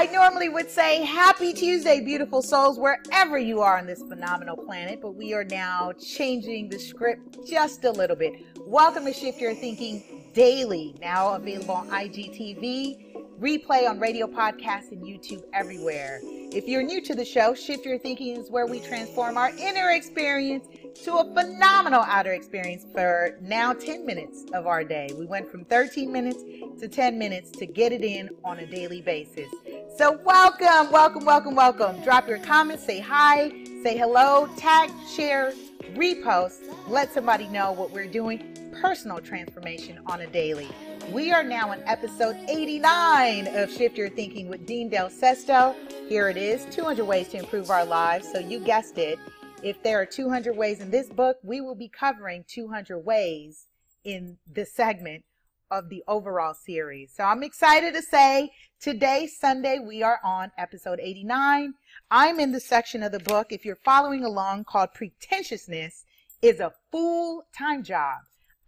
I normally would say happy Tuesday, beautiful souls, wherever you are on this phenomenal planet, but we are now changing the script just a little bit. Welcome to Shift Your Thinking Daily, now available on IGTV, replay on radio podcasts and YouTube everywhere. If you're new to the show, Shift Your Thinking is where we transform our inner experience to a phenomenal outer experience for now 10 minutes of our day. We went from 13 minutes to 10 minutes to get it in on a daily basis. So, welcome, welcome, welcome, welcome. Drop your comments, say hi, say hello, tag, share, repost, let somebody know what we're doing. Personal transformation on a daily. We are now in episode 89 of Shift Your Thinking with Dean Del Sesto. Here it is 200 ways to improve our lives. So, you guessed it. If there are 200 ways in this book, we will be covering 200 ways in this segment of the overall series. So I'm excited to say today, Sunday, we are on episode 89. I'm in the section of the book, if you're following along, called Pretentiousness is a Full Time Job.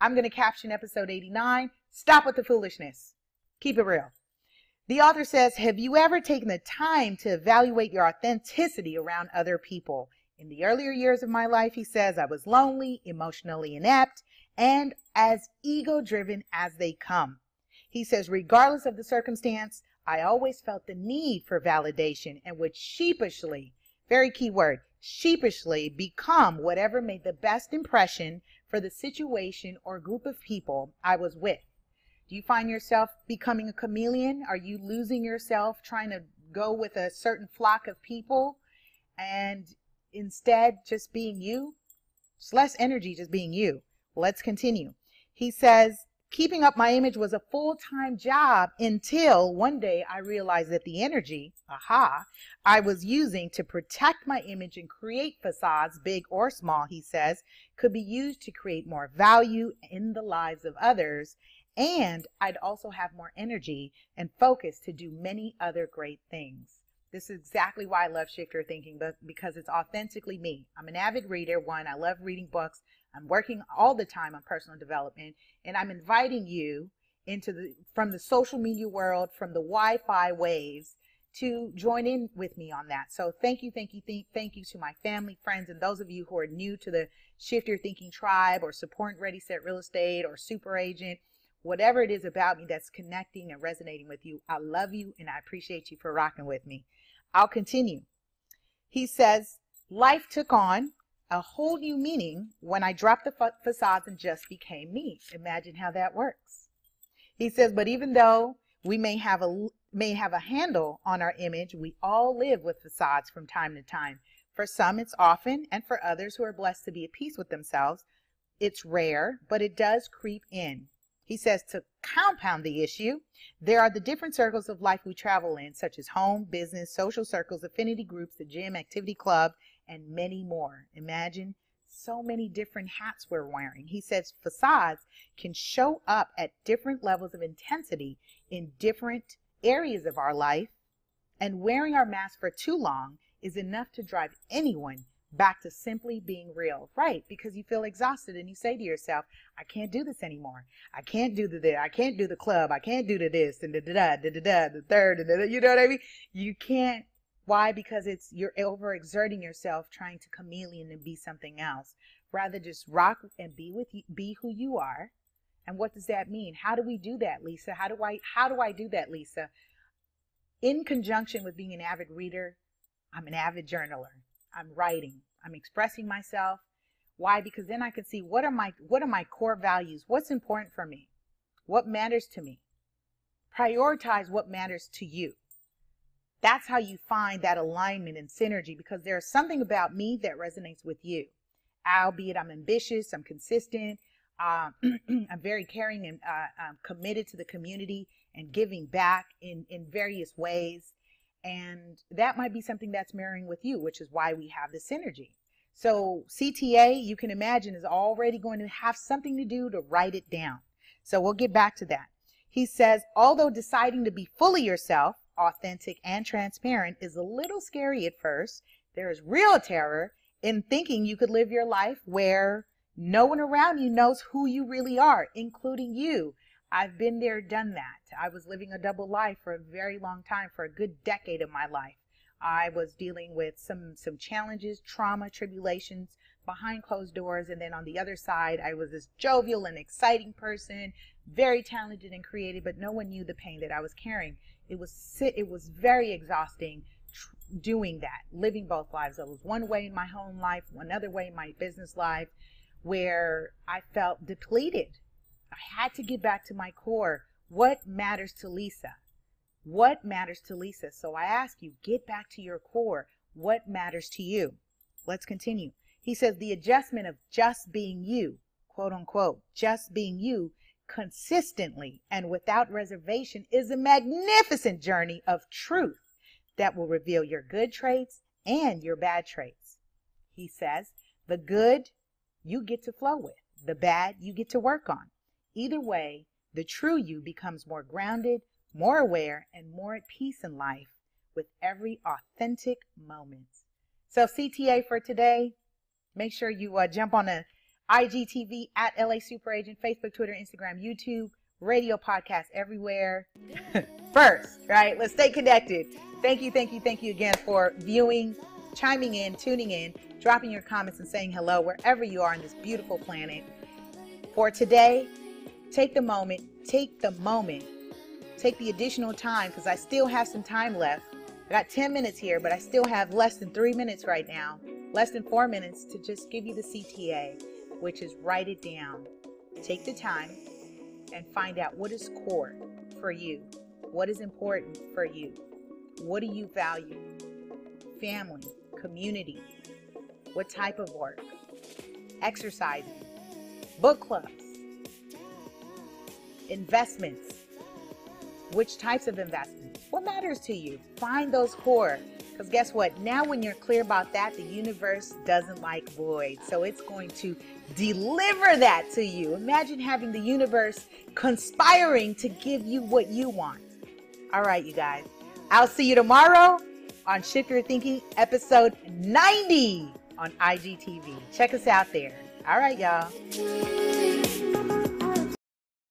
I'm going to caption episode 89 Stop with the Foolishness. Keep it real. The author says, Have you ever taken the time to evaluate your authenticity around other people? In the earlier years of my life, he says, I was lonely, emotionally inept, and as ego driven as they come. He says, regardless of the circumstance, I always felt the need for validation and would sheepishly, very key word, sheepishly become whatever made the best impression for the situation or group of people I was with. Do you find yourself becoming a chameleon? Are you losing yourself trying to go with a certain flock of people? And instead just being you. It's less energy just being you. Let's continue. He says, keeping up my image was a full-time job until one day I realized that the energy, aha, I was using to protect my image and create facades, big or small, he says, could be used to create more value in the lives of others. And I'd also have more energy and focus to do many other great things. This is exactly why I love Shift Your Thinking, but because it's authentically me. I'm an avid reader. One, I love reading books. I'm working all the time on personal development, and I'm inviting you into the from the social media world, from the Wi-Fi waves, to join in with me on that. So thank you, thank you, thank, thank you to my family, friends, and those of you who are new to the Shift Your Thinking tribe or support Ready Set Real Estate or Super Agent. Whatever it is about me that's connecting and resonating with you, I love you and I appreciate you for rocking with me. I'll continue. He says, Life took on a whole new meaning when I dropped the fa- facades and just became me. Imagine how that works. He says, but even though we may have a may have a handle on our image, we all live with facades from time to time. For some, it's often, and for others who are blessed to be at peace with themselves, it's rare, but it does creep in. He says to compound the issue, there are the different circles of life we travel in, such as home, business, social circles, affinity groups, the gym, activity club, and many more. Imagine so many different hats we're wearing. He says facades can show up at different levels of intensity in different areas of our life, and wearing our mask for too long is enough to drive anyone back to simply being real. Right, because you feel exhausted and you say to yourself, I can't do this anymore. I can't do the this. I can't do the club. I can't do the this and the da da da da da the third and the you know what I mean? You can't why? Because it's you're overexerting yourself trying to chameleon and be something else. Rather just rock and be with you, be who you are. And what does that mean? How do we do that, Lisa? How do I how do I do that, Lisa? In conjunction with being an avid reader, I'm an avid journaler. I'm writing. I'm expressing myself. Why? Because then I can see what are my what are my core values? What's important for me? What matters to me? Prioritize what matters to you. That's how you find that alignment and synergy because there's something about me that resonates with you. Albeit I'm ambitious, I'm consistent, uh, I'm very caring and uh, I'm committed to the community and giving back in, in various ways. And that might be something that's mirroring with you, which is why we have this synergy. So CTA, you can imagine, is already going to have something to do to write it down. So we'll get back to that. He says, although deciding to be fully yourself, authentic and transparent is a little scary at first, there is real terror in thinking you could live your life where no one around you knows who you really are, including you. I've been there, done that. I was living a double life for a very long time, for a good decade of my life. I was dealing with some some challenges, trauma, tribulations behind closed doors, and then on the other side, I was this jovial and exciting person, very talented and creative, but no one knew the pain that I was carrying. It was it was very exhausting doing that, living both lives. I was one way in my home life, another way in my business life, where I felt depleted. I had to get back to my core. What matters to Lisa? What matters to Lisa? So I ask you, get back to your core. What matters to you? Let's continue. He says the adjustment of just being you, quote unquote, just being you consistently and without reservation is a magnificent journey of truth that will reveal your good traits and your bad traits. He says the good you get to flow with, the bad you get to work on. Either way, the true you becomes more grounded, more aware, and more at peace in life with every authentic moment. So, CTA for today, make sure you uh, jump on the IGTV at LA Super Agent, Facebook, Twitter, Instagram, YouTube, radio, podcast, everywhere. First, right? Let's stay connected. Thank you, thank you, thank you again for viewing, chiming in, tuning in, dropping your comments, and saying hello wherever you are on this beautiful planet. For today, take the moment, take the moment take the additional time because I still have some time left. I got 10 minutes here, but I still have less than three minutes right now, less than four minutes to just give you the CTA, which is write it down. Take the time and find out what is core for you, what is important for you, what do you value? Family, community, what type of work, exercising, book clubs, investments which types of investments? What matters to you? Find those core. Because guess what? Now, when you're clear about that, the universe doesn't like void. So it's going to deliver that to you. Imagine having the universe conspiring to give you what you want. All right, you guys. I'll see you tomorrow on Shift Your Thinking, episode 90 on IGTV. Check us out there. All right, y'all.